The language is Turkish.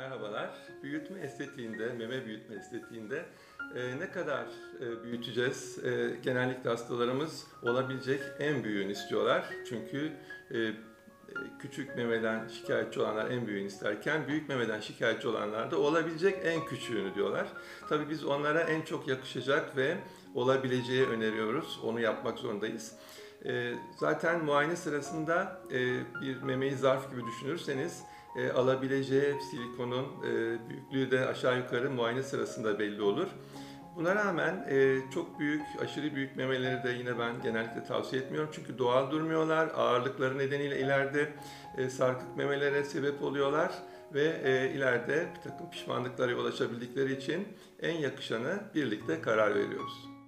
Merhabalar. Büyütme estetiğinde, meme büyütme estetiğinde e, ne kadar e, büyüteceğiz? E, genellikle hastalarımız olabilecek en büyüğünü istiyorlar. Çünkü e, küçük memeden şikayetçi olanlar en büyüğünü isterken büyük memeden şikayetçi olanlar da olabilecek en küçüğünü diyorlar. Tabii biz onlara en çok yakışacak ve olabileceği öneriyoruz. Onu yapmak zorundayız. E, zaten muayene sırasında e, bir memeyi zarf gibi düşünürseniz e, alabileceği silikonun e, büyüklüğü de aşağı yukarı muayene sırasında belli olur. Buna rağmen e, çok büyük, aşırı büyük memeleri de yine ben genellikle tavsiye etmiyorum. Çünkü doğal durmuyorlar, ağırlıkları nedeniyle ileride e, sarkık memelere sebep oluyorlar ve e, ileride bir takım pişmanlıklara yol açabildikleri için en yakışanı birlikte karar veriyoruz.